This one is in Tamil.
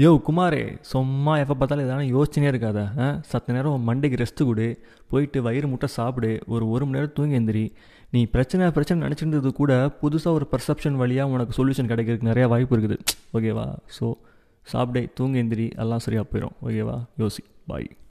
யோ குமாரே சும்மா எப்போ பார்த்தாலும் எதனா யோசிச்சுனே இருக்காத. சத்த நேரம் உன் மண்டைக்கு ரெஸ்ட்டு கொடு. போயிட்டு வயிறு முட்டை சாப்பிடு. ஒரு ஒரு மணி நேரம் தூங்கி எந்திரி. நீ பிரச்சனை பிரச்சனை நினச்சிருந்தது கூட புதுசாக ஒரு பர்செப்ஷன் வழியாக உனக்கு சொல்யூஷன் கிடைக்கிறதுக்கு நிறையா வாய்ப்பு இருக்குது. ஓகேவா? ஸோ சாப்பிடே தூங்கி எந்திரி. எல்லாம் சரியாக போயிடும் ஓகேவா? யோசி. பாய்